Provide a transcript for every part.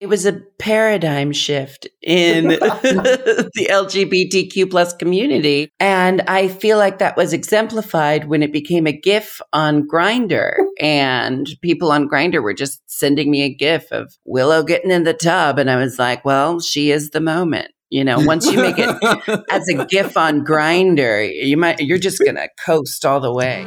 It was a paradigm shift in the LGBTQ plus community. And I feel like that was exemplified when it became a GIF on Grindr. And people on Grindr were just sending me a GIF of Willow getting in the tub. And I was like, well, she is the moment. You know, once you make it as a GIF on Grindr, you might you're just gonna coast all the way.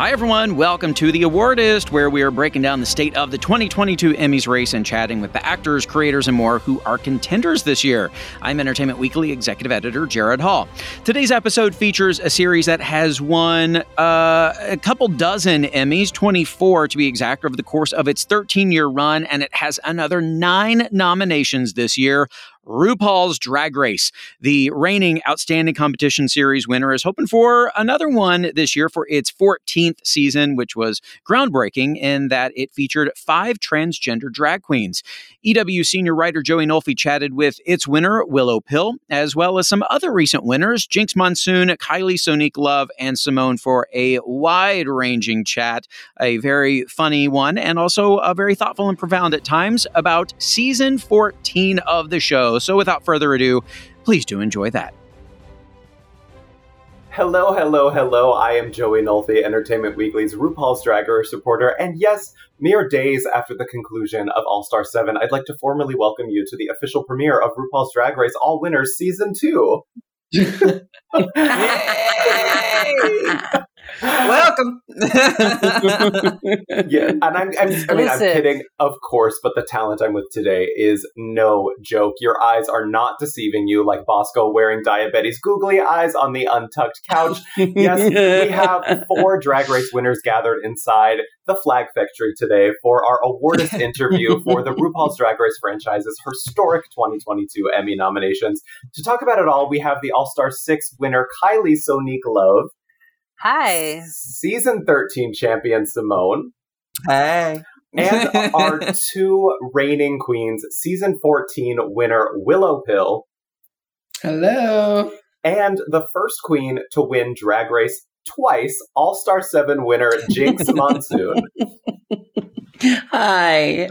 Hi, everyone. Welcome to The Awardist, where we are breaking down the state of the 2022 Emmys race and chatting with the actors, creators, and more who are contenders this year. I'm Entertainment Weekly executive editor Jared Hall. Today's episode features a series that has won uh, a couple dozen Emmys, 24 to be exact, over the course of its 13 year run, and it has another nine nominations this year. RuPaul's Drag Race. The reigning Outstanding Competition Series winner is hoping for another one this year for its 14th season, which was groundbreaking in that it featured five transgender drag queens. EW senior writer Joey Nolfi chatted with its winner, Willow Pill, as well as some other recent winners, Jinkx Monsoon, Kylie Sonique Love, and Symone, for a wide ranging chat, a very funny one, and also a very thoughtful and profound at times about season 14 of the show. So without further ado, please do enjoy that. Hello, hello, hello. I am Joey Nolfi, Entertainment Weekly's RuPaul's Drag Race reporter. And yes, mere days after the conclusion of All Star 7, I'd like to formally welcome you to the official premiere of RuPaul's Drag Race All Winners Season 2. Welcome. yeah, and I'm, I'm I mean, I'm kidding, of course, but the talent I'm with today is no joke. Your eyes are not deceiving you, like Bosco wearing diabetes googly eyes on the untucked couch. yes, we have four Drag Race winners gathered inside the Flag Factory today for our awardist interview for the RuPaul's Drag Race franchise's historic 2022 Emmy nominations. To talk about it all, we have the All Star 6 winner Kylie Sonique Love. Hi. Season 13 champion Symone. Hey. and our two reigning queens, season 14 winner Willow Pill. Hello. And the first queen to win Drag Race twice, All Star 7 winner Jinkx Monsoon. Hi.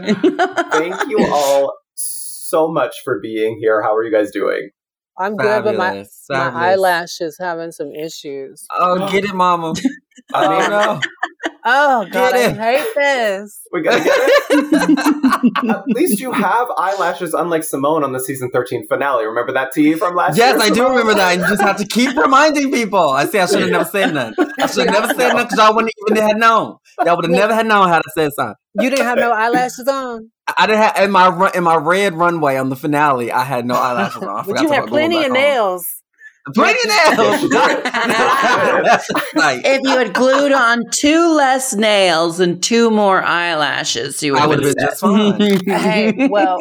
Thank you all so much for being here. How are you guys doing? I'm good, but my, my eyelashes having some issues. Oh, get it, mama. I mean, um, no. Oh God, I hate this. We gotta get it. At least you have eyelashes, unlike Symone on the season thirteen finale. Remember that tea from last yes, year? Yes, I do remember that. You just have to keep reminding people. I say I should have never said that. I should have never said that because y'all wouldn't even have known. Y'all would have never had known how to say something. You didn't have no eyelashes on. I didn't have in my in my red runway on the finale. I had no eyelashes on. I but you had plenty of nails. Plenty of nails. If you had glued on two less nails and two more eyelashes, you would have been just fine. hey, well,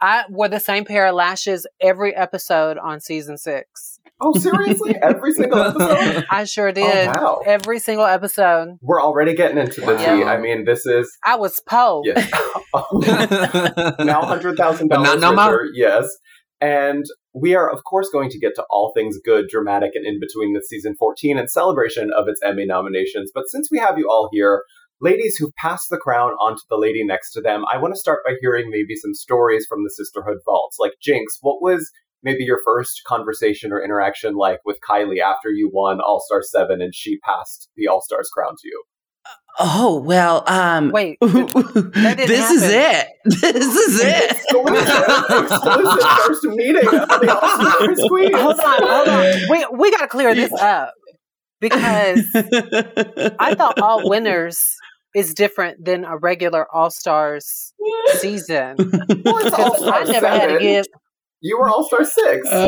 I wore the same pair of lashes every episode on season six. Oh, seriously? Every single episode? I sure oh, did. Oh, wow. Every single episode. We're already getting into the tea. I mean, this is. I was Poe. Yeah. now $100,000 no, yes. And we are, of course, going to get to all things good, dramatic, and in between the season 14 and celebration of its Emmy nominations. But since we have you all here, ladies who passed the crown onto the lady next to them, I want to start by hearing maybe some stories from the Sisterhood Vaults. Like, Jinkx, what was maybe your first conversation or interaction like with Kylie after you won All Star 7 and she passed the All Stars crown to you? Oh well, um, wait. this happen. is it. This is it. Exclusive first meeting. Hold on, hold on. We we got to clear this up because I thought all winners is different than a regular All Stars season. Well, I never had to give. You were All Star Six. Uh,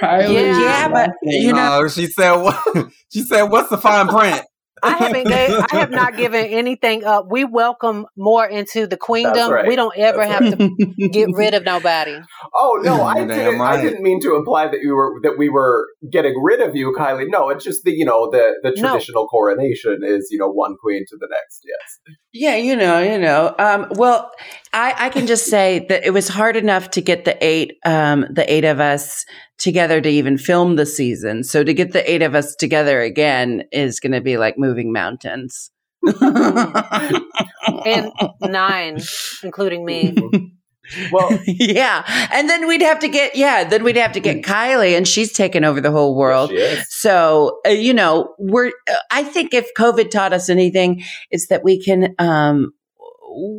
Kylie. Yeah, yeah but you know, she said, "What?" She said, "What's the fine print?" I haven't gave, I have not given anything up. We welcome more into the queendom. Right. We don't ever That's have right. to get rid of nobody. Oh no, I didn't. Right. I didn't mean to imply that you were that we were getting rid of you, Kylie. No, it's just the you know the the traditional no. coronation is you know one queen to the next. Yes. Yeah, you know, you know. Um, well, I, I can just say that it was hard enough to get the eight, um, the eight of us together to even film the season. So to get the eight of us together again is going to be like moving mountains. and nine, including me. Well, yeah. And then we'd have to get, yeah, then we'd have to get Kylie and she's taken over the whole world. so, uh, you know, we're, uh, I think if COVID taught us anything, it's that we can, um,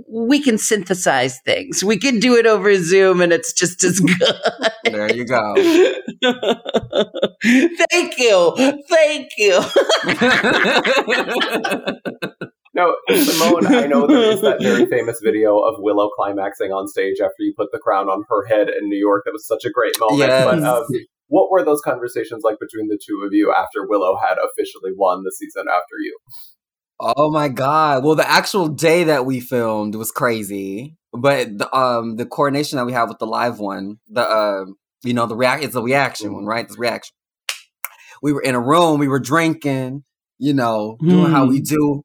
we can synthesize things. We can do it over Zoom and it's just as good. there you go. Thank you. Thank you. No, Symone, I know there is that very famous video of Willow climaxing on stage after you put the crown on her head in New York. That was such a great moment. Yes. But um, what were those conversations like between the two of you after Willow had officially won the season after you? Oh my god! Well, the actual day that we filmed was crazy, but the um the coordination that we have with the live one, the uh, you know the react, it's the reaction one, right? The reaction. We were in a room, we were drinking, you know, doing mm. how we hmm. do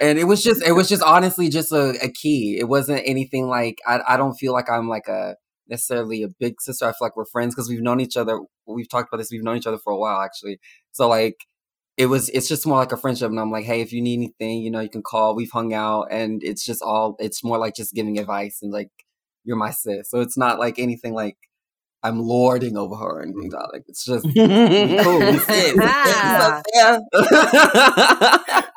and it was just it was just honestly just a, a key. It wasn't anything like I, I don't feel like i'm like a necessarily a big sister. I feel like we're friends because we've known each other we've talked about this we've known each other for a while actually. So like it was it's just more like a friendship and i'm like hey if you need anything you know you can call. We've hung out and it's just all it's more like just giving advice and like you're my sis. So it's not like anything like I'm lording over her and things like it's just cool.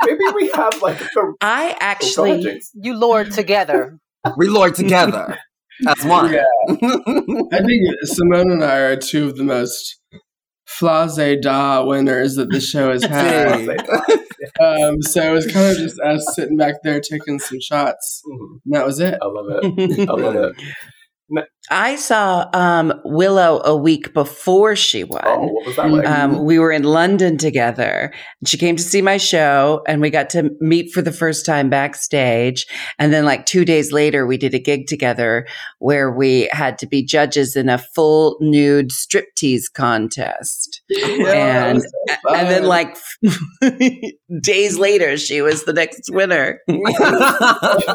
Maybe we have like a, I actually you lord together. we lord together as one. Yeah. I think Symone and I are two of the most flase da winners that the show has had. um, so it was kind of just us sitting back there taking some shots. Mm-hmm. And that was it. I love it. I love it. I saw um, Willow a week before she won. Oh, what was that like? Um, we were in London together. She came to see my show, and we got to meet for the first time backstage. And then, like two days later, we did a gig together where we had to be judges in a full nude striptease contest. Yeah, and so and then, like days later, she was the next winner. you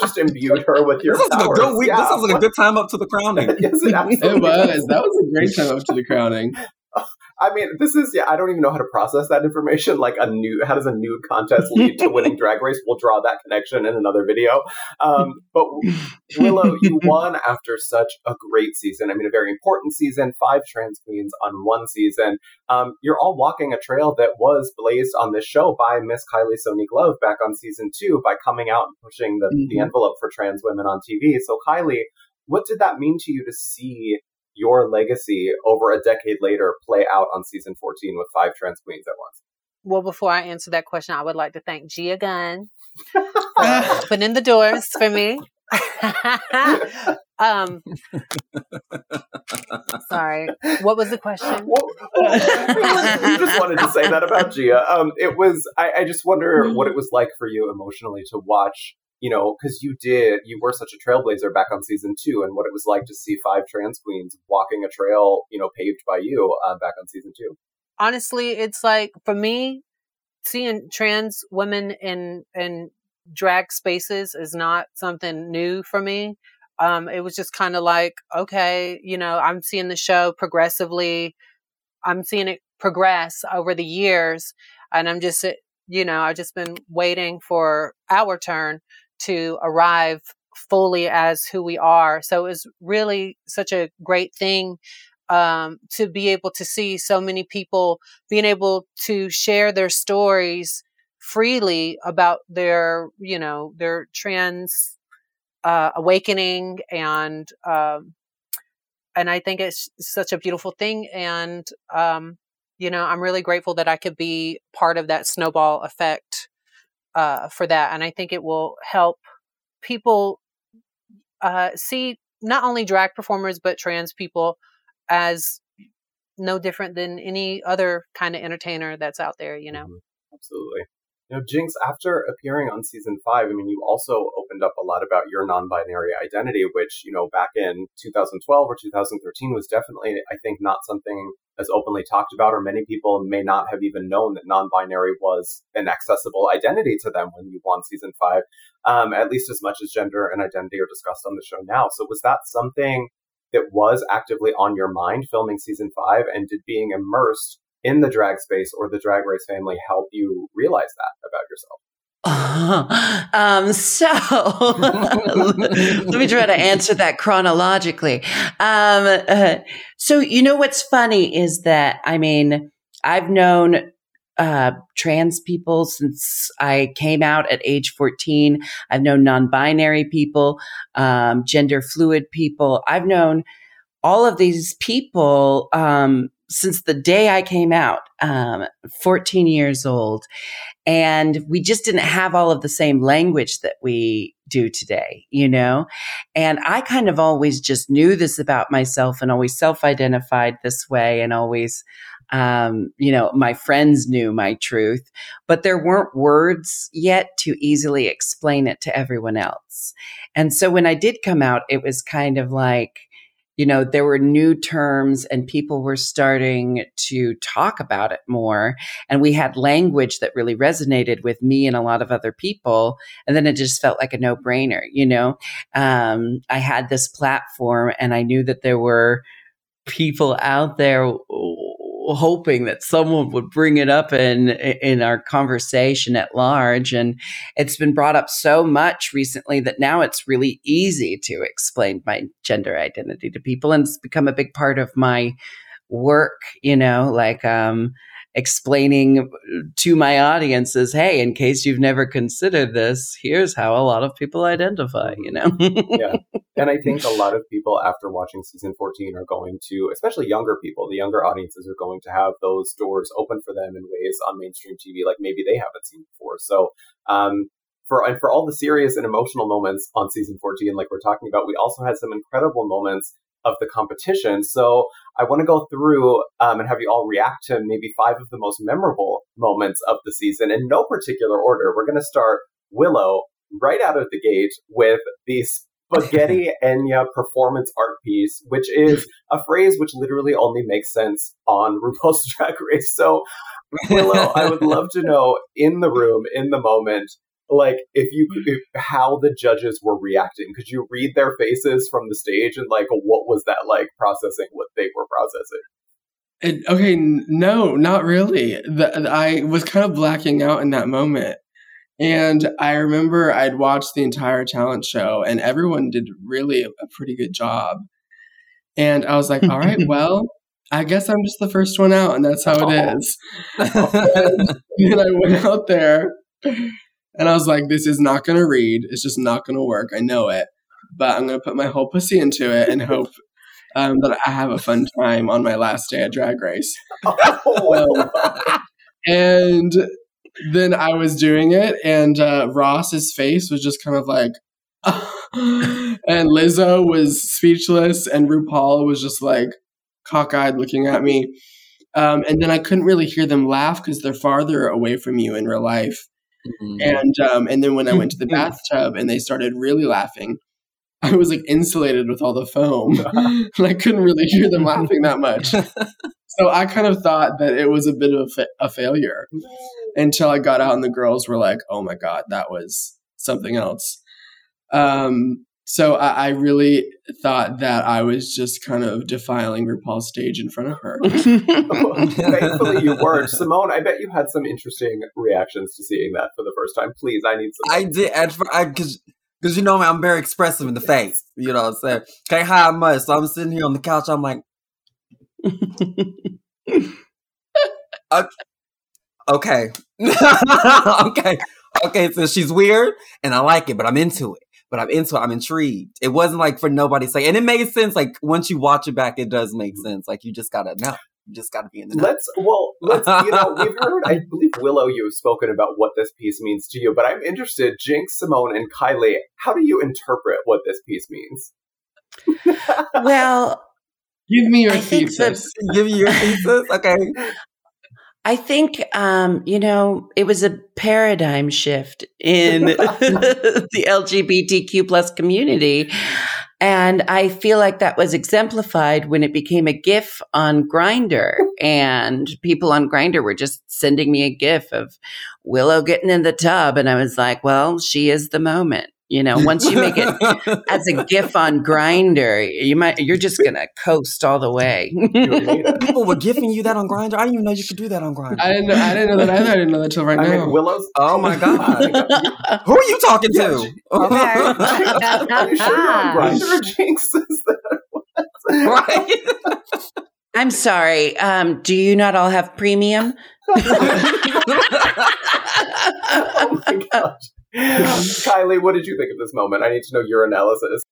just imbued her with your this powers. Like a good week. Yeah. This sounds like a good time up to the crowning. yes, it, it was. That was a great time up to the crowning. I mean, this is yeah. I don't even know how to process that information. Like a new, how does a new contest lead to winning Drag Race? We'll draw that connection in another video. Um, but Willow, you won after such a great season. I mean, a very important season. Five trans queens on one season. Um, you're all walking a trail that was blazed on this show by Miss Kylie Sonique Love back on season two by coming out and pushing the, mm-hmm. the envelope for trans women on TV. So Kylie, what did that mean to you to see your legacy over a decade later play out on season 14 with five trans queens at once? Well, before I answer that question, I would like to thank Gia Gunn for opening in the doors for me. um, sorry. What was the question? Well, you just wanted to say that about Gia. Um, it was. I, I just wonder what it was like for you emotionally to watch you know, because you did, you were such a trailblazer back on season two, and what it was like to see five trans queens walking a trail, you know, paved by you uh, back on season two. Honestly, it's like for me, seeing trans women in in drag spaces is not something new for me. Um, it was just kind of like, okay, you know, I'm seeing the show progressively. I'm seeing it progress over the years, and I'm just, you know, I've just been waiting for our turn to arrive fully as who we are. So it was really such a great thing um, to be able to see so many people being able to share their stories freely about their, you know, their trans uh, awakening and um, and I think it's such a beautiful thing. And um, you know, I'm really grateful that I could be part of that snowball effect uh, for that. And I think it will help people uh, see not only drag performers, but trans people as no different than any other kind of entertainer that's out there, you know? Mm-hmm. Absolutely. You know, Jinkx, after appearing on season five, I mean, you also opened up a lot about your non binary identity, which, you know, back in 2012 or 2013 was definitely, I think, not something as openly talked about, or many people may not have even known that non-binary was an accessible identity to them when you won season five, um, at least as much as gender and identity are discussed on the show now. So was that something that was actively on your mind filming season five, and did being immersed in the drag space or the drag race family help you realize that about yourself? um, so let me try to answer that chronologically. Um, uh, so you know what's funny is that I mean I've known uh, trans people since I came out at age 14. I've known non-binary people, um, gender fluid people. I've known all of these people um, since the day I came out, um, 14 years old. And we just didn't have all of the same language that we do today, you know? And I kind of always just knew this about myself and always self identified this way and always, um, you know, my friends knew my truth, but there weren't words yet to easily explain it to everyone else. And so when I did come out, it was kind of like, you know, there were new terms and people were starting to talk about it more. And we had language that really resonated with me and a lot of other people. And then it just felt like a no brainer, you know? Um, I had this platform and I knew that there were people out there hoping that someone would bring it up in in our conversation at large. And it's been brought up so much recently that now it's really easy to explain my gender identity to people. And it's become a big part of my work you know like um explaining to my audiences, hey, in case you've never considered this, here's how a lot of people identify, you know? yeah. And I think a lot of people after watching season 14 are going to, especially younger people, the younger audiences are going to have those doors open for them in ways on mainstream TV like maybe they haven't seen before. So, um, for, and for all the serious and emotional moments on season 14, like we're talking about, we also had some incredible moments of the competition. So I want to go through um, and have you all react to maybe five of the most memorable moments of the season in no particular order. We're going to start Willow right out of the gate with the spaghetti Enya performance art piece, which is a phrase which literally only makes sense on RuPaul's Drag Race. So, Willow, I would love to know in the room, in the moment, like if you hmm. if, how the judges were reacting. Could you read their faces from the stage and like what was that like processing what they were processing? It, okay no not really. The, i was kind of blacking out in that moment. And i remember i'd watched the entire talent show and everyone did really a, a pretty good job. And i was like all right well I guess I'm just the first one out, and that's how it oh. is. and I went out there and I was like, this is not going to read. It's just not going to work. I know it. But I'm going to put my whole pussy into it and hope um, that I have a fun time on my last day at Drag Race. um, and then I was doing it, and uh, Ross's face was just kind of like, and Lizzo was speechless, and RuPaul was just like cockeyed looking at me. Um, and then I couldn't really hear them laugh because they're farther away from you in real life. Mm-hmm. And um, and then when I went to the bathtub and they started really laughing, I was like insulated with all the foam, and I couldn't really hear them laughing that much. so I kind of thought that it was a bit of a, fa- a failure until I got out and the girls were like, "Oh my god, that was something else." Um, so I, I, really thought that I was just kind of defiling RuPaul's stage in front of her. Thankfully, you weren't. Symone, I bet you had some interesting reactions to seeing that for the first time. Please, I need some. I did at because because you know I'm very expressive in the face. You know, what I'm saying can't hide much. So I'm sitting here on the couch. I'm like, okay, okay, okay. So she's weird, and I like it, but I'm into it but I'm into it. I'm intrigued. It wasn't like for nobody say, and it made sense. Like once you watch it back, it does make mm-hmm. sense. Like you just gotta know. You just gotta be in the. Know. Let's well, let's you know we've heard. I believe Willow, you have spoken about what this piece means to you, but I'm interested, Jinkx, Symone, and Kylie. How do you interpret what this piece means? well, give me your I thesis. Give me your thesis. Okay. I think, um, you know, it was a paradigm shift in the LGBTQ plus community. And I feel like that was exemplified when it became a GIF on Grindr, and people on Grindr were just sending me a GIF of Willow getting in the tub, and I was like, "Well, she is the moment." You know, once you make it as a GIF on Grindr, you might you're just gonna coast all the way. People were gifting you that on Grindr. I didn't even know you could do that on Grindr. I didn't know. I didn't know that either. I didn't know that till right I now. Mean, Willow's. Oh my god. Who are you talking to? Okay. are you sure you're on Grindr, Jinkx? Is that right? I'm sorry. Um, do you not all have premium? oh my gosh. Kylie, what did you think of this moment? I need to know your analysis.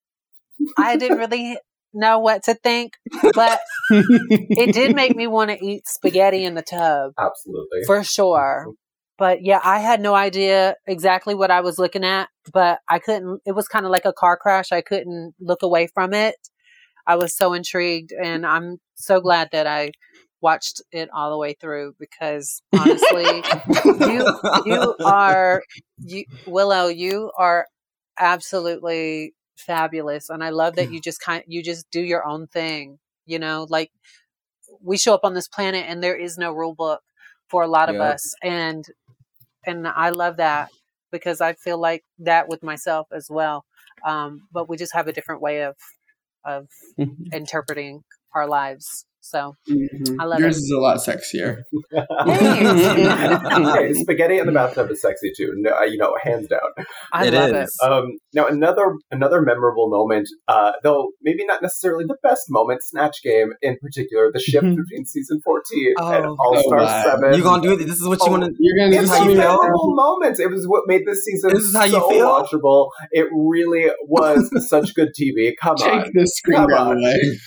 I didn't really know what to think, but it did make me want to eat spaghetti in the tub. Absolutely. For sure. But yeah, I had no idea exactly what I was looking at, but I couldn't, it was kind of like a car crash. I couldn't look away from it. I was so intrigued and I'm so glad that I watched it all the way through because honestly, you you are you Willow, you are absolutely fabulous, and I love that you just kind you just do your own thing. You know, like we show up on this planet and there is no rule book for a lot of us, and and I love that because I feel like that with myself as well. Um, but we just have a different way of of mm-hmm. interpreting our lives. So mm-hmm. I love Yours it. is a lot sexier. okay, spaghetti in the bathtub is sexy too. No, uh, you know, hands down. I it love is. it. Um, now another another memorable moment, uh, though maybe not necessarily the best moment. Snatch Game in particular, the shift mm-hmm. between season fourteen oh. and All Star oh, Seven. You gonna do it? This is what you oh, want to. You're gonna. It's how you memorable moments. It was what made this season this is how so you feel? watchable. It really was such good TV. Come Take on, Take the screen away.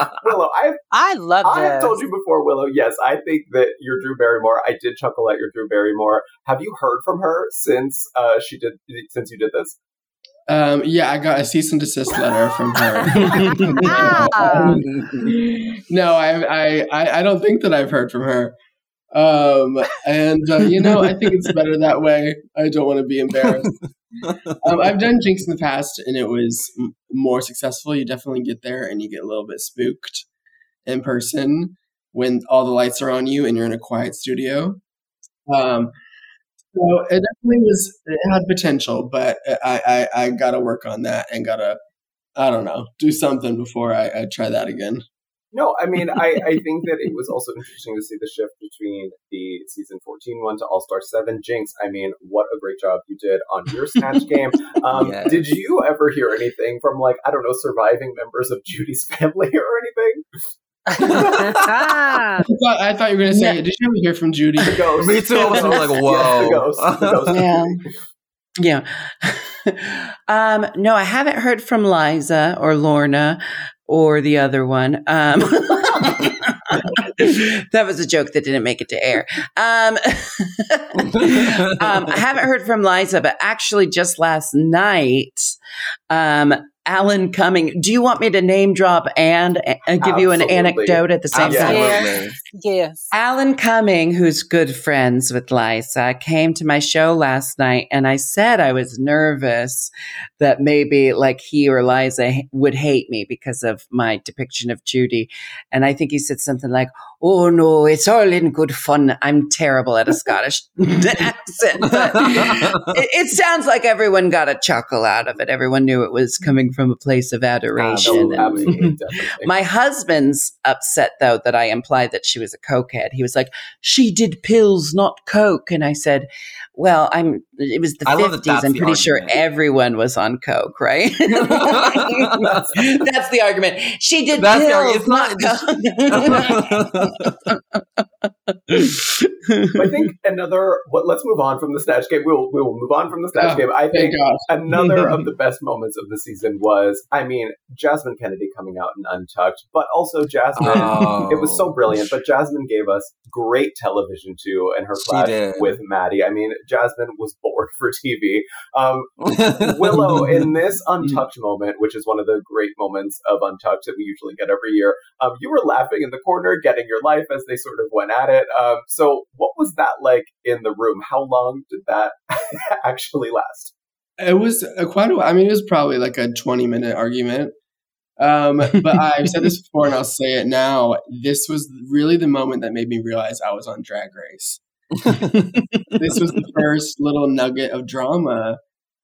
Willow, I've, I love I've told you before, Willow. Yes, I think that you're Drew Barrymore. I did chuckle at your Drew Barrymore. Have you heard from her since uh, she did since you did this? Um, yeah, I got a cease and desist letter from her. no, I, I, I don't think that I've heard from her. Um, and uh, you know, I think it's better that way. I don't want to be embarrassed. Um, I've done Jinkx in the past, and it was m- more successful. You definitely get there, and you get a little bit spooked in person when all the lights are on you and you're in a quiet studio. Um, so it definitely was. It had potential, but I I, I got to work on that and got to I don't know do something before I, I try that again. No, I mean, I, I think that it was also interesting to see the shift between the season 14 one to All Star 7. Jinkx, I mean, what a great job you did on your Snatch game. Um, yes. Did you ever hear anything from, like, I don't know, surviving members of Judy's family or anything? I, thought, I, thought, you were going to say, yeah. did you ever hear from Judy? The ghost. Me too. I was like, whoa. Yeah, the ghost. The ghost yeah. Yeah. um, no, I haven't heard from Liza or Lorna or the other one. Um, that was a joke that didn't make it to air. Um, um, I haven't heard from Liza, but actually, just last night, um, Alan Cumming. Do you want me to name drop and uh, give Absolutely. you an anecdote at the same Absolutely. time? Yes. yes. Alan Cumming, who's good friends with Liza, came to my show last night and I said I was nervous that maybe like he or Liza would hate me because of my depiction of Judy. And I think he said something like, oh no, it's all in good fun. I'm terrible at a Scottish accent, it, it, sounds like everyone got a chuckle out of it. Everyone knew it was coming from a place of adoration. absolutely, my husband's upset though that I implied that she was a cokehead. He was like, she did pills, not coke. And I said, well, I'm. It was the fifties. I'm pretty sure everyone was on coke, right? that's, the argument. She did that's pills, it's not. I think another. Well, let's move on from the snatch game. We'll we will move on from the snatch oh, game. I think another of the best moments of the season was, I mean, Jasmine Kennedie coming out in Untucked, but also Jasmine. Oh. It was so brilliant. But Jasmine gave us great television too, and her clash with Maddy. I mean, Jasmine was bored for TV. Um, Willow, in this Untucked moment, which is one of the great moments of Untucked that we usually get every year, um, you were laughing in the corner, getting your life as they sort of went at it. Um, so, what was that like in the room? How long did that actually last? It was a quite a while. I mean, it was probably like a 20 minute argument. Um, but I've said this before and I'll say it now. This was really the moment that made me realize I was on Drag Race. this was the first little nugget of drama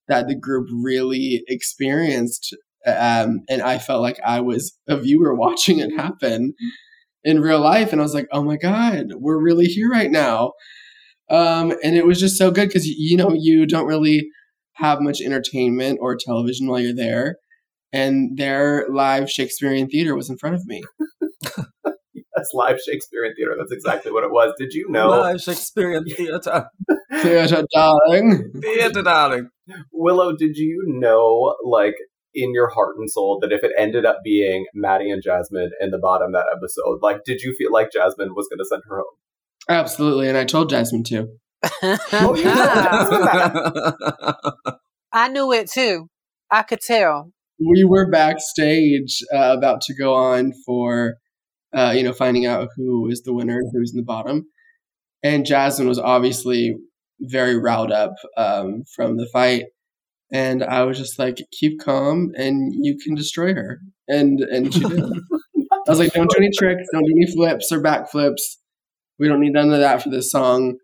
that the group really experienced. Um, and I felt like I was a viewer watching it happen in real life. And I was like, oh my God, we're really here right now. Um, and it was just so good because, you know, you don't really have much entertainment or television while you're there. And their live Shakespearean theater was in front of me. That's live Shakespearean theater. That's exactly what it was. Did you know? Live Shakespearean theater. theater, darling. Theater, darling. Willow, did you know, like, in your heart and soul, that if it ended up being Maddy and Jasmine in the bottom that episode, like, did you feel like Jasmine was going to send her home? Absolutely. And I told Jasmine to. oh, I knew it too. I could tell. We were backstage uh, about to go on for uh, you know, finding out who is the winner and who's in the bottom. And Jasmine was obviously very riled up um, from the fight. And I was just like, keep calm and you can destroy her. And and she did. I was like, don't do any tricks, don't do any flips or back flips. We don't need none of that for this song.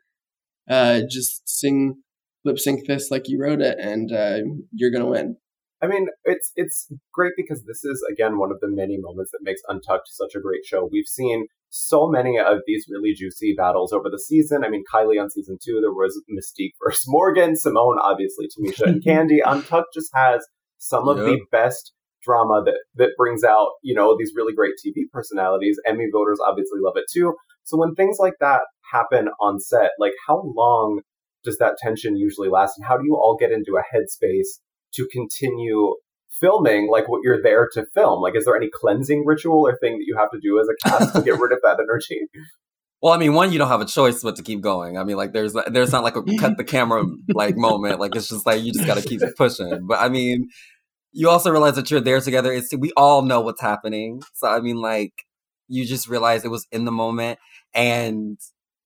Uh, just sing lip sync this like you wrote it, and uh, you're gonna win. I mean, it's it's great because this is again one of the many moments that makes Untucked such a great show. We've seen so many of these really juicy battles over the season. I mean, Kylie on season two, there was Mystique versus Morgan, Symone, obviously Tamisha and Kandy. Untucked just has some of the best drama that that brings out you know these really great TV personalities. Emmy voters obviously love it too. So when things like that happen on set, like how long does that tension usually last, and how do you all get into a headspace to continue filming like what you're there to film? Like, is there any cleansing ritual or thing that you have to do as a cast to get rid of that energy? Well, I mean, one, you don't have a choice but to keep going. I mean, like, there's there's not like a cut the camera like moment. Like, it's just like you just got to keep pushing. But I mean, you also realize that you're there together. It's we all know what's happening. So I mean, like, you just realize it was in the moment, and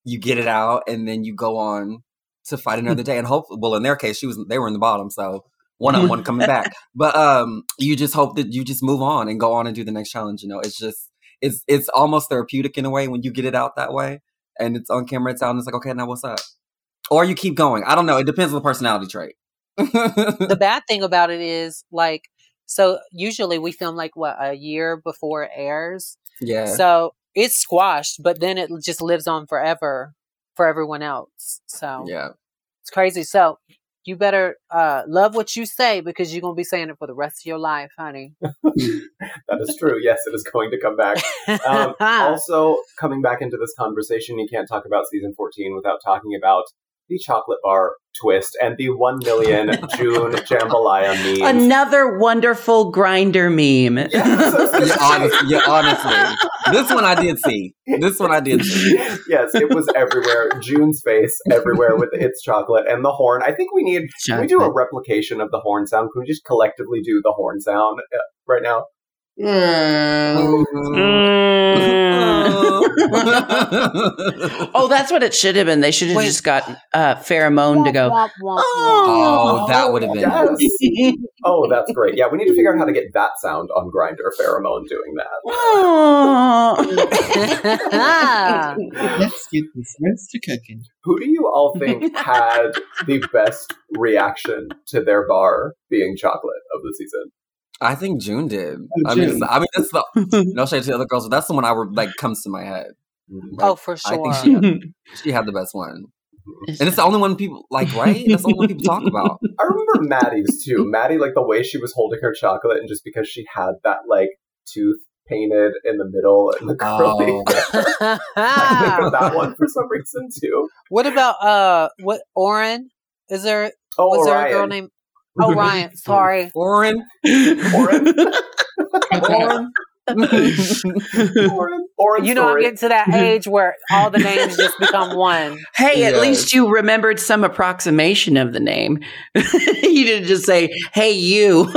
you get it out, and then you go on to fight another day. And hope, well, in their case, she was they were in the bottom, so one on one coming back. But um, you just hope that you just move on and go on and do the next challenge. You know, it's just it's it's almost therapeutic in a way when you get it out that way and it's on camera. It's out and it's like, okay, now what's up? Or you keep going. I don't know. It depends on the personality trait. the bad thing about it is like so usually we film like what a year before it airs. Yeah. So it's squashed, but then it just lives on forever for everyone else. So yeah, it's crazy. So you better uh, love what you say because you're going to be saying it for the rest of your life, honey. that is true. Yes, it is going to come back. Um, also, coming back into this conversation, you can't talk about season 14 without talking about the chocolate bar twist and the 1 million June jambalaya meme. Another wonderful Grindr meme. Yes, yeah, honestly, yeah, honestly. This one I did see. This one I did see. yes, it was everywhere. June's face everywhere with its chocolate and the horn. I think we need, can we do a replication of the horn sound? Can we just collectively do the horn sound uh, right now? Mm. oh, that's what it should have been. They should have just got uh, pheromone to go. Oh, that would have been. Yes. oh, that's great. Yeah, we need to figure out how to get that sound on Grindr Pheromone doing that. Let's get this roast cooking. Who do you all think had the best reaction to their bar being chocolate of the season? I think June did. Oh, I mean, I mean, that's the no shade to the other girls, but that's the one I would like comes to my head. Mm-hmm. Like, oh, for sure. I think she had, she had the best one. And it's the only one people like, right? That's the only one people talk about. I remember Maddy's too. Maddy, like the way she was holding her chocolate, and just because she had that like tooth painted in the middle and the curly oh. I think of that one for some reason too. What about uh what Oren? Is there oh, was Orion. there a girl named Oh, Ryan. Sorry. Oren. Oren. Oren. Oren. Oren. You know. I'm getting to that age where all the names just become one. Hey, at least you remembered some approximation of the name. you didn't just say, "Hey, you."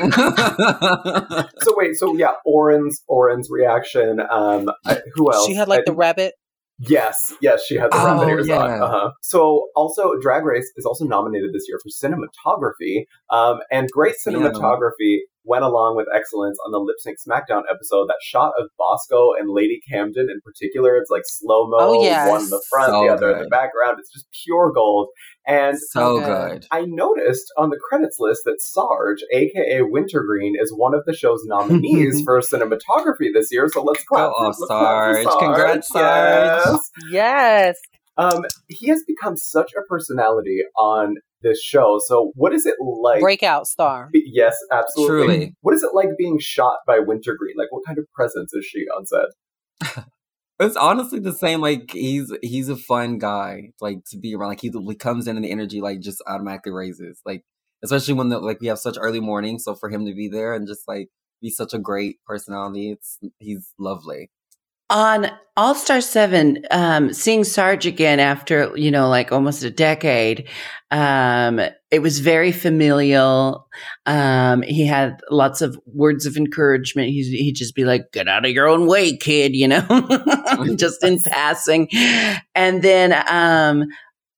so wait, so yeah, Oren's Oren's reaction. Um, who else? She had like I, the rabbit. Yes, yes, she has the oh, ears yeah. on. Uh-huh. So, also, Drag Race is also nominated this year for cinematography, um, and great cinematography. Went along with excellence on the Lip Sync SmackDown episode. That shot of Bosco and Lady Camden in particular, it's like slow mo, oh, yes. one in the front, so the other good. in the background. It's just pure gold. And so good. I noticed on the credits list that Sarge, aka Wintergreen, is one of the show's nominees for cinematography this year. So let's clap. Go off, Sarge. Sarge. Congrats, Sarge. Yes. yes. Um, he has become such a personality on this show. So, what is it like? Breakout star. Yes, absolutely. Truly. What is it like being shot by Wintergreen? Like, what kind of presence is she on set? It's honestly the same. Like he's he's a fun guy, like to be around. Like he, he comes in and the energy like just automatically raises. Like especially when the, like we have such early mornings. So for him to be there and just like be such a great personality, it's he's lovely on All Star Seven, um, seeing Sarge again after you know like almost a decade, um, it was very familial. Um, he had lots of words of encouragement. He'd, he'd just be like, "Get out of your own way, kid," you know, just in passing. And then um,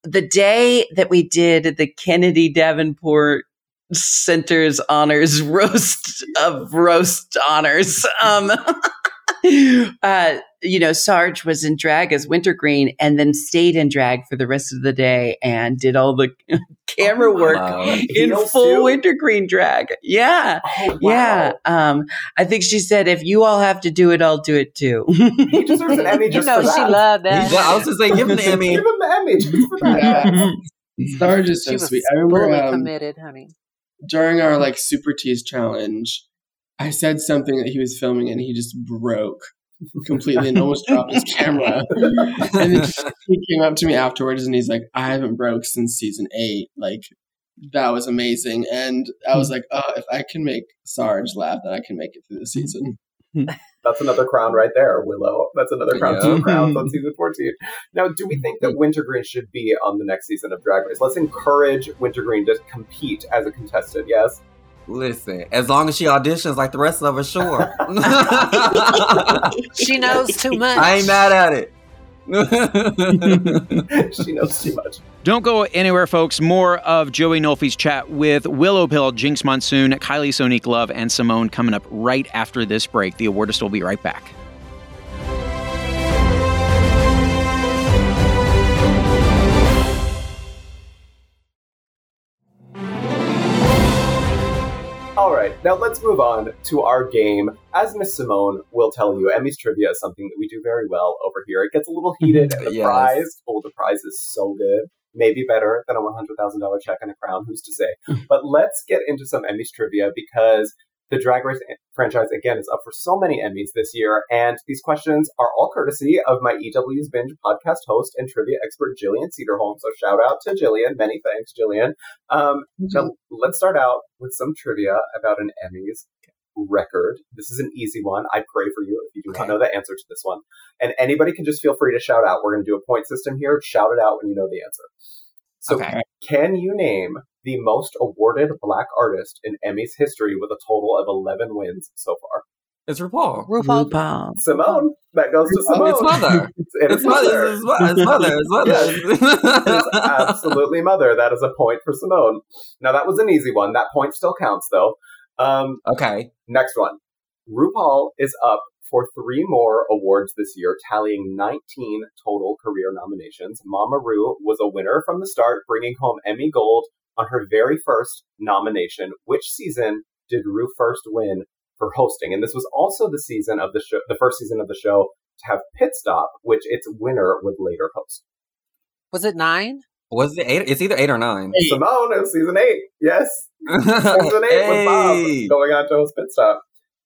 the day that we did the Kennedy Davenport Center's honors roast of roast honors. Um, uh, you know, Sarge was in drag as Wintergreen and then stayed in drag for the rest of the day and did all the camera oh, work wow. in full too? Wintergreen drag. Yeah. Oh, wow. Yeah. Um, I think she said, if you all have to do it, I'll do it too. he deserves an Emmy just you know, for that. she loved that. Yeah, I was just saying, give him the Emmy. give him the Emmy just for that. Sarge is so sweet. I remember um, committed, honey. During our like super tease challenge, I said something that he was filming and he just broke completely and almost dropped his camera. and he came up to me afterwards and he's like, I haven't broke since season eight. Like, that was amazing. And I was like, oh, if I can make Sarge laugh, then I can make it through the season. That's another crown right there, Willow. That's another crown. Yeah. Two crowns on season 14. Now, do we think that Wintergreen should be on the next season of Drag Race? Let's encourage Wintergreen to compete as a contestant, yes? Listen, as long as she auditions like the rest of us, sure. she knows too much. I ain't mad at it. she knows too much. Don't go anywhere, folks. More of Joey Nolfi's chat with Willow Pill, Jinkx Monsoon, Kylie Sonique Love, and Symone coming up right after this break. The awardist will be right back. Right, now let's move on to our game. As Miss Symone will tell you, Emmy's trivia is something that we do very well over here. It gets a little heated, and the yes. prize, oh, the prize is so good. Maybe better than a $100,000 check and a crown, who's to say? but let's get into some Emmy's trivia because the Drag Race franchise, again, is up for so many Emmys this year, and these questions are all courtesy of my EW's Binge podcast host and trivia expert, Jillian Sederholm. So shout out to Jillian. Many thanks, Jillian. Um, mm-hmm. let's start out with some trivia about an Emmys record. This is an easy one. I pray for you if you do okay. not know the answer to this one. And anybody can just feel free to shout out. We're going to do a point system here. Shout it out when you know the answer. So, okay. can you name the most awarded black artist in Emmy's history with a total of 11 wins so far. It's RuPaul. RuPaul. RuPaul. Symone. That goes to Symone. It's mother. it's, it's, mother. It's mother. It's mother. It's mother. it's absolutely mother. That is a point for Symone. Now that was an easy one. That point still counts though. Um, okay. Next one. RuPaul is up for three more awards this year, tallying 19 total career nominations. Mama Ru was a winner from the start, bringing home Emmy Gold on her very first nomination. Which season did Ru first win for hosting? And this was also the season of the show, the first season of the show to have Pit Stop, which its winner would later host. Was it nine? Was it eight? It's either eight or nine. Eight. Symone, it was season eight. Yes, season eight hey. with Bob going on to host Pit Stop.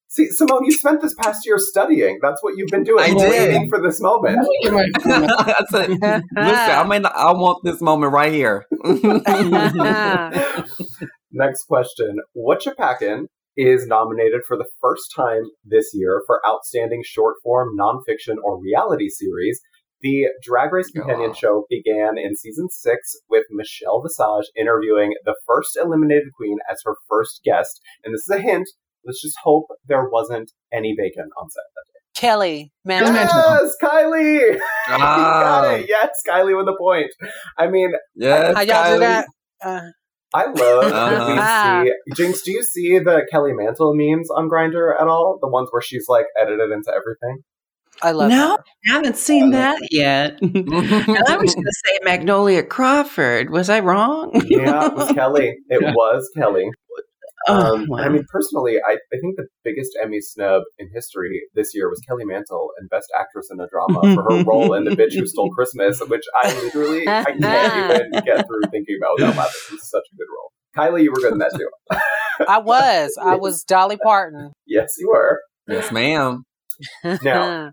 See, Symone, you spent this past year studying. That's what you've been doing. I waiting did. for this moment. That's it. Listen, I mean, I want this moment right here. Next question. Whatcha Packin' is nominated for the first time this year for Outstanding Short Form Nonfiction or Reality Series. The Drag Race Companion oh. show began in season six with Michelle Visage interviewing the first eliminated queen as her first guest. And this is a hint Let's just hope there wasn't any bacon on set that day. Kelly Mantle. Yes, Kylie. Ah. got it. Yes, Kylie with a point. I mean, yes, how y'all Kylie. do that? Uh, I love uh-huh. we ah. see Jinkx. Do you see the Kelly Mantle memes on Grindr at all? The ones where she's like edited into everything. I love. No, I haven't seen that yet. I was going to say Magnolia Crawford. Was I wrong? yeah, it was Kelly. It yeah. was Kelly. Oh, um, wow. I mean, personally, I, I think the biggest Emmy snub in history this year was Kelly Mantle and Best Actress in a Drama for her role in The Bitch Who Stole Christmas, which I literally I can't even get through thinking about without laughing. It's such a good role. Kylie, you were good in that too. I was. I was Dolly Parton. Yes, you were. Yes, ma'am. Now,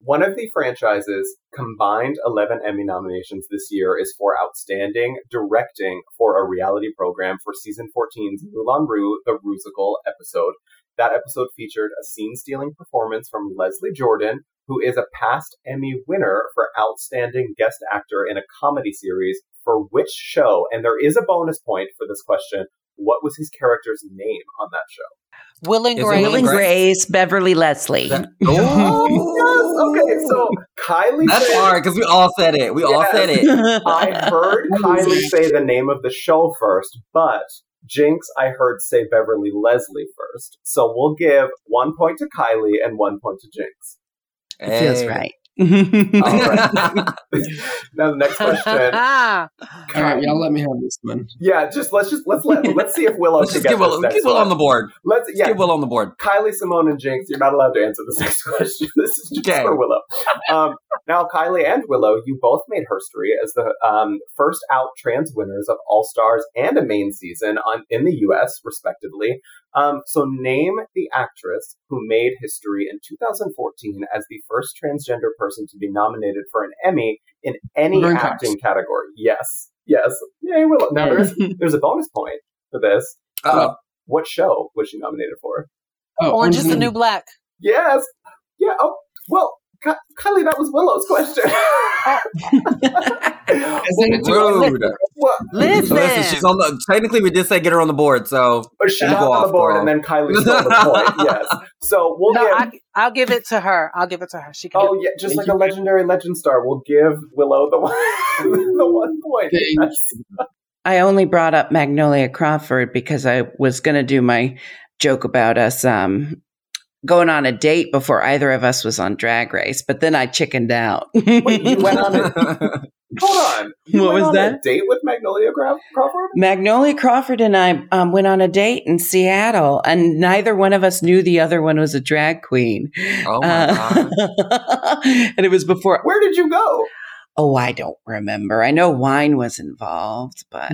one of the franchise's combined 11 Emmy nominations this year is for Outstanding Directing for a Reality Program for season 14's Moulin Rouge, the Rusical episode. That episode featured a scene stealing performance from Leslie Jordan, who is a past Emmy winner for Outstanding Guest Actor in a Comedy Series for which show? And there is a bonus point for this question. What was his character's name on that show? Will and Grace. Will and Grace, Beverly Leslie. That, oh, yes. Okay, so Kylie. That's said, hard because we all said it. We yes, all said it. I heard Kylie say the name of the show first, but Jinkx, I heard say Beverly Leslie first. So we'll give one point to Kylie and one point to Jinkx. It feels right. All right. now the next question. All right, y'all let me have this one. Yeah, just let's just let's let let's see if Willow let's just get Willow, keep Willow on the board. Let's yeah, keep Willow on the board. Kylie, Symone, and Jinkx, you're not allowed to answer this next question. This is just okay. for Willow. Um, now, Kylie and Willow, you both made history as the um, first out trans winners of All Stars and a main season on in the U.S. respectively. Um, so name the actress who made history in 2014 as the first transgender person to be nominated for an Emmy in any acting category. Yes. Yes. Yay, Willow. Now there's, there's a bonus point for this. Uh, what show was she nominated for? Oh, Orange is the New Black. Yes. Yeah. Oh, well, Kylie, that was Willow's question. rude. Listen. Listen, she's on the. Technically, we did say get her on the board, so but she's not on the board, girl. and then Kylie stole the point. Yes. So we'll no, give. I, will give it to her. I'll give it to her. She can. Oh yeah, just like you. a legendary legend star, we'll give Willow the one, the one point. I only brought up Magnolia Crawford because I was going to do my joke about us um, going on a date before either of us was on Drag Race, but then I chickened out. Wait, you went on a hold on. You what was that? date with Magnolia Crawford? Magnolia Crawford and I um, went on a date in Seattle, and neither one of us knew the other one was a drag queen. Oh my uh, god! and it was before. Where did you go? Oh, I don't remember. I know wine was involved, but.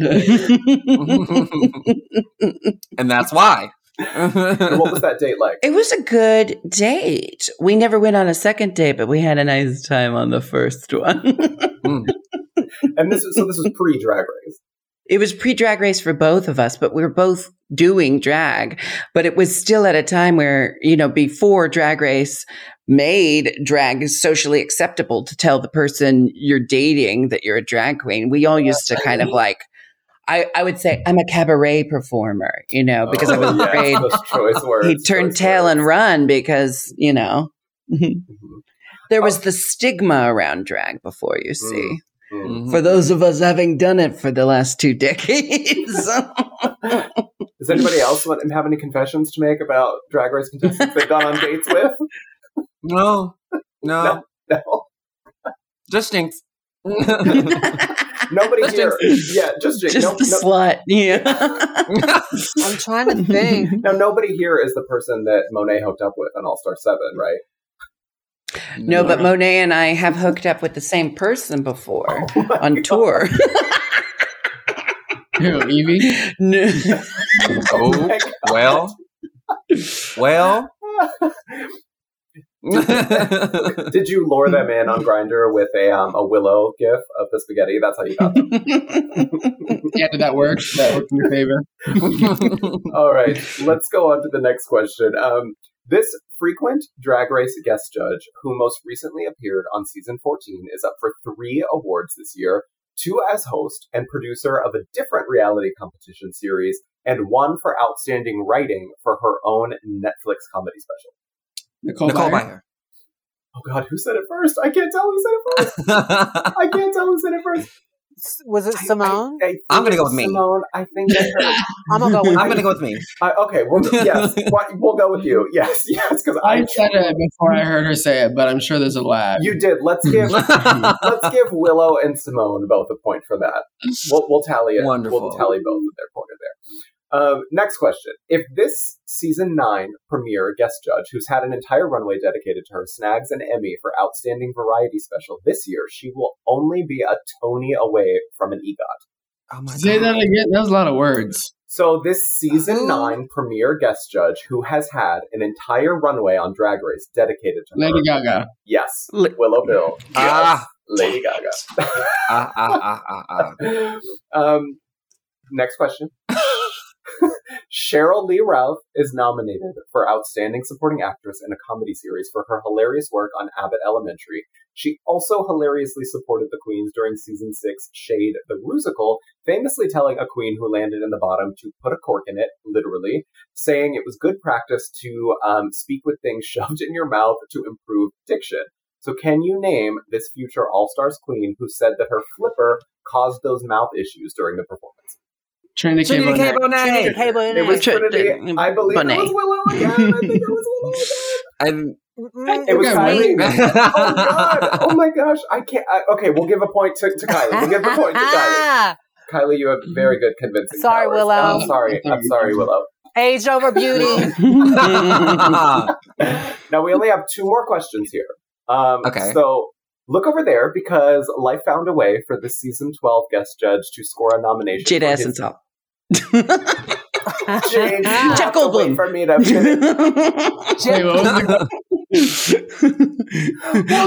and that's why what was that date like? It was a good date. We never went on a second date, but we had a nice time on the first one. mm. And this is so this was pre drag race. It was pre drag race for both of us, but we were both doing drag. But it was still at a time where, you know, before drag race made drag socially acceptable to tell the person you're dating that you're a drag queen. We all used to kind of like I, I would say I'm a cabaret performer, you know, because oh, I was afraid yes, he'd turn tail words. and run because, you know, mm-hmm. there was oh. the stigma around drag before, you mm, see. Mm-hmm. For those of us having done it for the last two decades. Does anybody else want, have any confessions to make about drag race contestants they've gone on dates with? No. No. no. no. Just stinks. Nobody here. Yeah, just Just no, the no, slut. Yeah. I'm trying to think. Now, nobody here is the person that Monet hooked up with on All Star 7, right? No, but Monet and I have hooked up with the same person before oh on God. tour. Who, Evie? No. oh, oh well. Well. Did you lure them in on Grindr with a um, a willow gif of the spaghetti? That's how you got them. yeah, did that work? That worked in your favor. All right, let's go on to the next question. Um, this frequent drag race guest judge, who most recently appeared on season 14, is up for three awards this year two as host and producer of a different reality competition series, and one for outstanding writing for her own Netflix comedy special. Nicole, Nicole Byer. Oh God, who said it first? I can't tell who said it first. I can't tell who said it first. Was it Symone? I, I, am gonna go with me. Symone, I think. I'm gonna go with. I'm gonna go with me. Uh, okay, well, yes, we'll go with you. Yes, yes, because I, I said it before I heard her say it, but I'm sure there's a lag. You did. Let's give let's give Willow and Symone both a point for that. We'll, we'll tally it. Wonderful. We'll tally both of their pointer there. Um, next question. If this season nine premiere guest judge, who's had an entire runway dedicated to her, snags an Emmy for Outstanding Variety Special this year, she will only be a Tony away from an EGOT. Oh my Say God. that again. That was a lot of words. So this season nine premiere guest judge, who has had an entire runway on Drag Race dedicated to Lady her, Gaga. Yes, Willow Pill. Ah, Lady Gaga. ah, ah, ah, ah, ah. Um, next question. Sheryl Lee Ralph is nominated for Outstanding Supporting Actress in a Comedy Series for her hilarious work on Abbott Elementary. She also hilariously supported the Queens during season six Shade the Rusical, famously telling a queen who landed in the bottom to put a cork in it, literally, saying it was good practice to um, speak with things shoved in your mouth to improve diction. So, can you name this future All Stars queen who said that her flipper caused those mouth issues during the performance? Trinity, Trinity K. Bonet. Trinity K. Bonet. It was Trinity. I believe Bonet. it was Willow again. I think it was Willow again. I'm, it was Kylie. oh God! Oh my gosh! I can't. I, okay, we'll give a point to, to Kylie. We'll give a point to Kylie. Kylie, you have very good convincing. Sorry, powers. Willow. I'm sorry. I'm sorry, Willow. Age over beauty. now we only have two more questions here. Um, okay. So look over there because life found a way for the season 12 guest judge to score a nomination. Jade Assenthal. James, Jeff Goldblum. For me to well,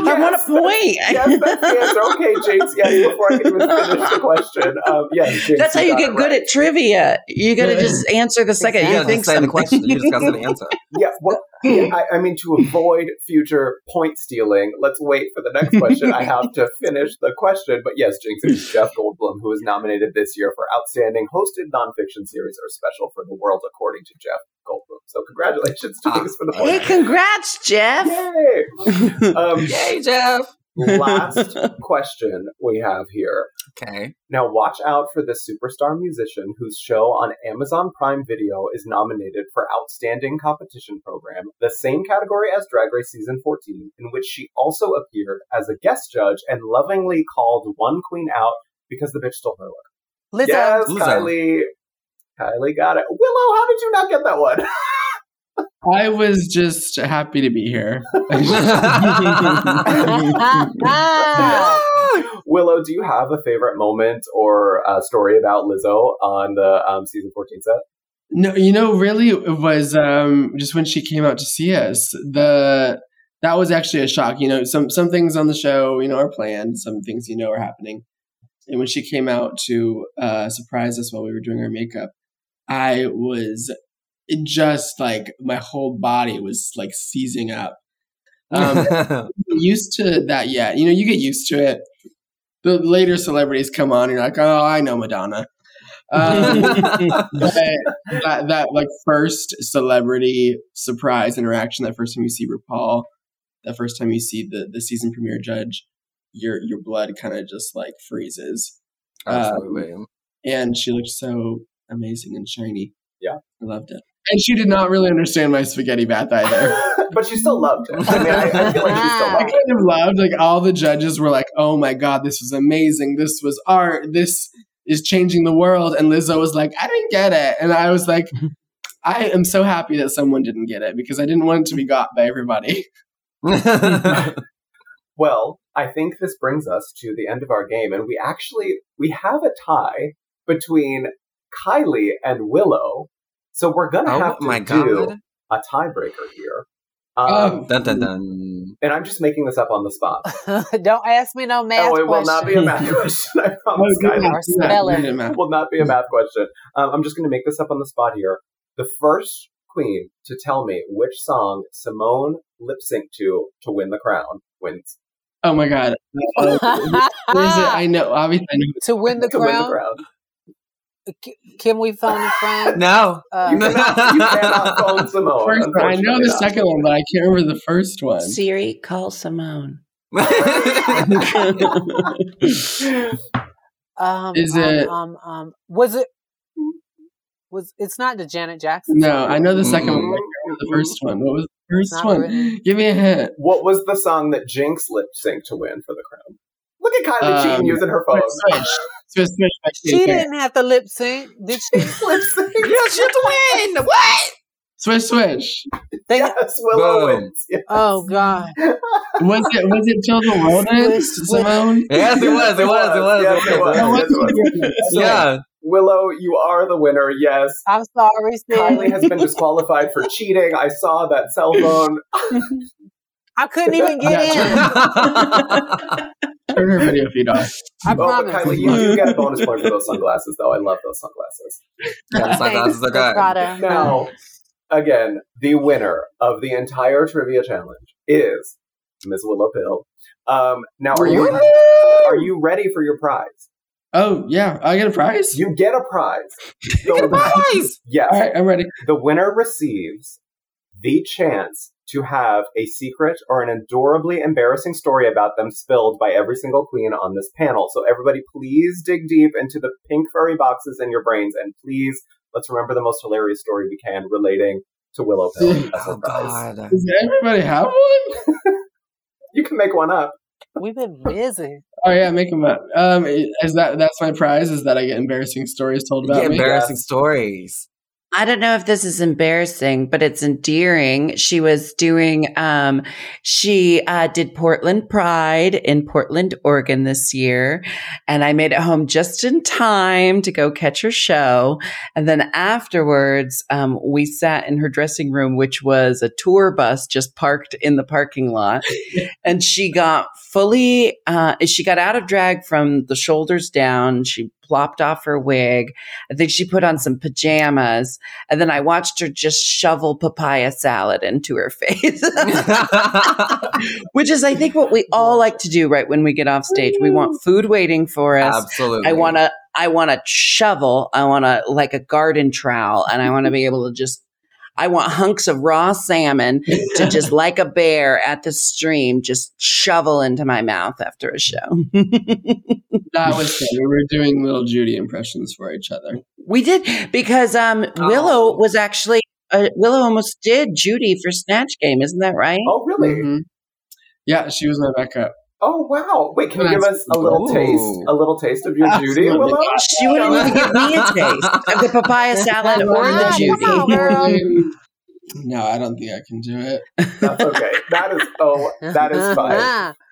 I want a point. yes, that's the answer. Okay, James. Yes, before I can even finish the question. Um, yes, James, that's how you get good right. at trivia. You got to just answer the second exactly. you think say the question. You just got to answer. Yeah. Well, yeah, I, I, mean, to avoid future point stealing, let's wait for the next question. I have to finish the question. But yes, Jinkx, is Jeff Goldblum, who is nominated this year for Outstanding Hosted Nonfiction Series or Special for The World According to Jeff Goldblum. So congratulations to Jinkx for the point. Hey, congrats, Jeff. Yay. Um, Yay, Jeff last question we have here. Okay. Now, watch out for this superstar musician whose show on Amazon Prime Video is nominated for Outstanding Competition Program, the same category as Drag Race Season 14, in which she also appeared as a guest judge and lovingly called one queen out because the bitch stole her look. Lizzo. Yes, Lizzo. Kylie. Kylie got it. Willow, how did you not get that one? I was just happy to be here. Willow, do you have a favorite moment or a story about Lizzo on the um, season 14 set? No, you know, really, it was um, just when she came out to see us. The that was actually a shock. You know, some some things on the show, you know, are planned. Some things, you know, are happening. And when she came out to uh, surprise us while we were doing our makeup, I was it just like my whole body was like seizing up. Um, used to that yet. You know, you get used to it. The later celebrities come on, you're like, oh, I know Madonna. Um, that, that like first celebrity surprise interaction, that first time you see RuPaul, that first time you see the the season premiere judge, your your blood kind of just like freezes. Absolutely. Um, and she looked so amazing and shiny. Yeah, I loved it. And she did not really understand my spaghetti bath either. but she still loved it. I mean, I, I feel like she still loved it. I kind of loved, like, all the judges were like, oh my God, this was amazing. This was art. This is changing the world. And Lizzo was like, I didn't get it. And I was like, I am so happy that someone didn't get it because I didn't want it to be got by everybody. well, I think this brings us to the end of our game. And we actually, we have a tie between Kylie and Willow so we're gonna oh, have to my do God. a tiebreaker here. Um, um, dun, dun, dun. And I'm just making this up on the spot. Don't ask me no math. Oh, it will not be a math question. I promise. Or spelling. It will not be a math question. Um, I'm just going to make this up on the spot here. The first queen to tell me which song Symone lip synced to to win the crown wins. Oh my god! Uh, is it? I know. Obviously, I know. To win the to crown. Win the crown. Can we phone a friend? No, uh, you, cannot, you cannot phone Symone. I know the second one, but I can't remember the first one. Siri, call Symone. um, Is um, it? Um, um, was it? Was it's not the Janet Jackson? No, song. I know the 2nd mm-hmm. one. the first one. What was the first one? Written. Give me a hint. What was the song that Jinkx lip synced to win for the crown? Look at Kylie um, cheating using her phone. Switch, switch, she didn't have to lip sync, did she? lip sync. Yeah, she had win. What? Switch, switch. They, yes, Willow wins. Yes. Oh God. was it was it Till the World Ends, Symone? Yes, it was. It was. It was. Yes, it was. Yes, it was. yeah. Willow, you are the winner. Yes. I'm sorry, Steve. Kylie has been disqualified for cheating. I saw that cell phone. I couldn't even get in. Turn her video feed off. I oh, promise. Kylie, you do get a bonus point for those sunglasses, though. I love those sunglasses. Yeah, sunglasses are good. Now, again, the winner of the entire trivia challenge is Miss Willow Pill. Um, now, are you are you ready for your prize? Oh yeah, I get a prize. You get a prize. You get a prize. Yes. All right, I'm ready. The winner receives the chance to have a secret or an adorably embarrassing story about them spilled by every single queen on this panel. So everybody please dig deep into the pink furry boxes in your brains and please let's remember the most hilarious story we can relating to Willow Pill oh, prize. Does everybody have one? you can make one up. We've been busy. Oh yeah, make them up. Um, is that that's my prize? Is that I get embarrassing stories told about me? Embarrassing stories. I don't know if this is embarrassing, but it's endearing. She was doing, um, she uh, did Portland Pride in Portland, Oregon this year. And I made it home just in time to go catch her show. And then afterwards, um, we sat in her dressing room, which was a tour bus just parked in the parking lot. and she got fully, uh, she got out of drag from the shoulders down. She plopped off her wig. I think she put on some pajamas. And then I watched her just shovel papaya salad into her face, which is, I think, what we all like to do right when we get off stage. We want food waiting for us. Absolutely. I want to. I want a shovel. I want to like a garden trowel, and I want to be able to just I want hunks of raw salmon to just like a bear at the stream, just shovel into my mouth after a show. that was fun. We were doing little Judy impressions for each other. We did because um, Willow oh. was actually uh, Willow almost did Judy for Snatch Game, isn't that right? Oh, really? Mm-hmm. Yeah, she was my backup. Oh wow! Wait, can you give us a little Ooh. taste? A little taste of your Absolutely. Judy, Willow? She wouldn't even give me a taste of the papaya salad or the Judy. No, I don't think I can do it. That's okay. That is oh, that is fine.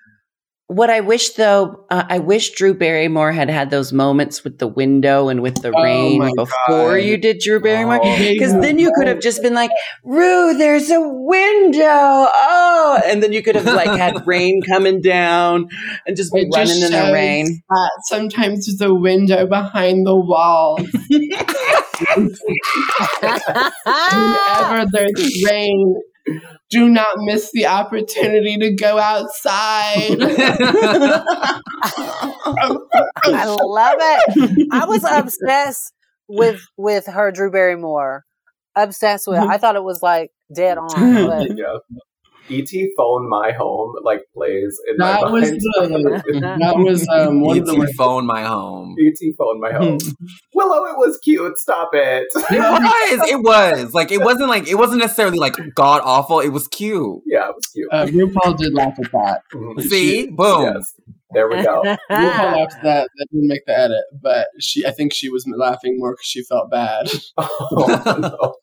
What I wish though, uh, I wish Drew Barrymore had had those moments with the window and with the oh rain before God. you did Drew Barrymore, because oh, then you could have just been like, "Rue, there's a window." Oh, and then you could have like had rain coming down and just be running in the rain. sometimes there's a window behind the wall. Whenever there's rain, do not miss the opportunity to go outside. I love it. I was obsessed with with her Drew Barrymore. Obsessed with. I thought it was like dead on. But yeah. ET phone my home like plays in that my was mind. The, that was um one ET of the phone my home. ET phone my home. Willow, it was cute. Stop it. It was. It was like it wasn't like it wasn't necessarily like god awful. It was cute. Yeah, it was cute. Uh, RuPaul did laugh at that. Mm-hmm. See, boom. Yes. There we go. Laughed that. That didn't make the edit, but she. I think she was laughing more because she felt bad. oh,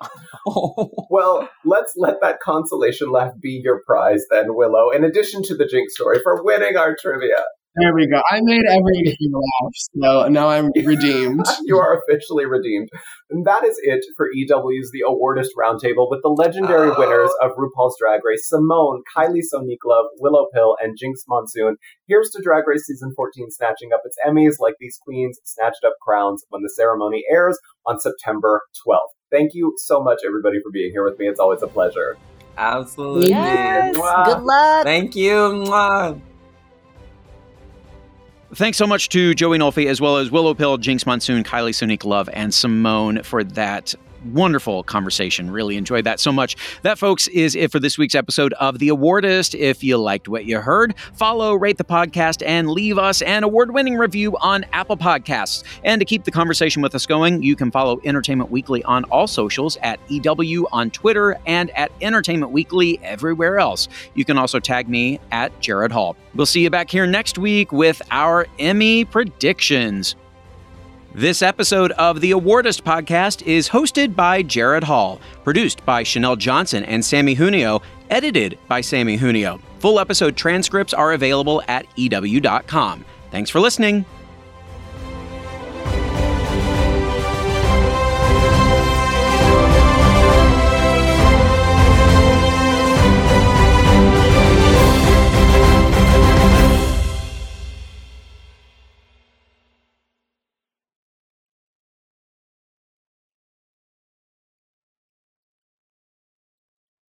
no. well, let's let that consolation laugh be your prize then, Willow. In addition to the Jinkx story for winning our trivia. There we go. I made everything laugh, so now I'm redeemed. you are officially redeemed. And that is it for EW's The Awardist Roundtable with the legendary oh. winners of RuPaul's Drag Race, Symone, Kylie Sonique Love, Willow Pill, and Jinkx Monsoon. Here's to Drag Race Season 14 snatching up its Emmys like these queens snatched up crowns when the ceremony airs on September 12th. Thank you so much, everybody, for being here with me. It's always a pleasure. Absolutely. Yes. Good luck. Thank you. Mwah. Thanks so much to Joey Nolfi, as well as Willow Pill, Jinkx Monsoon, Kylie Sonique Love, and Symone for that wonderful conversation. Really enjoyed that so much. That, folks, is it for this week's episode of The Awardist. If you liked what you heard, follow, rate the podcast, and leave us an award winning review on Apple Podcasts. And to keep the conversation with us going, you can follow Entertainment Weekly on all socials at EW on Twitter and at Entertainment Weekly everywhere else. You can also tag me at Jared Hall. We'll see you back here next week with our Emmy predictions. This episode of the Awardist podcast is hosted by Jared Hall, produced by Chanel Johnson and Sammy Junio, edited by Sammy Junio. Full episode transcripts are available at EW.com. Thanks for listening.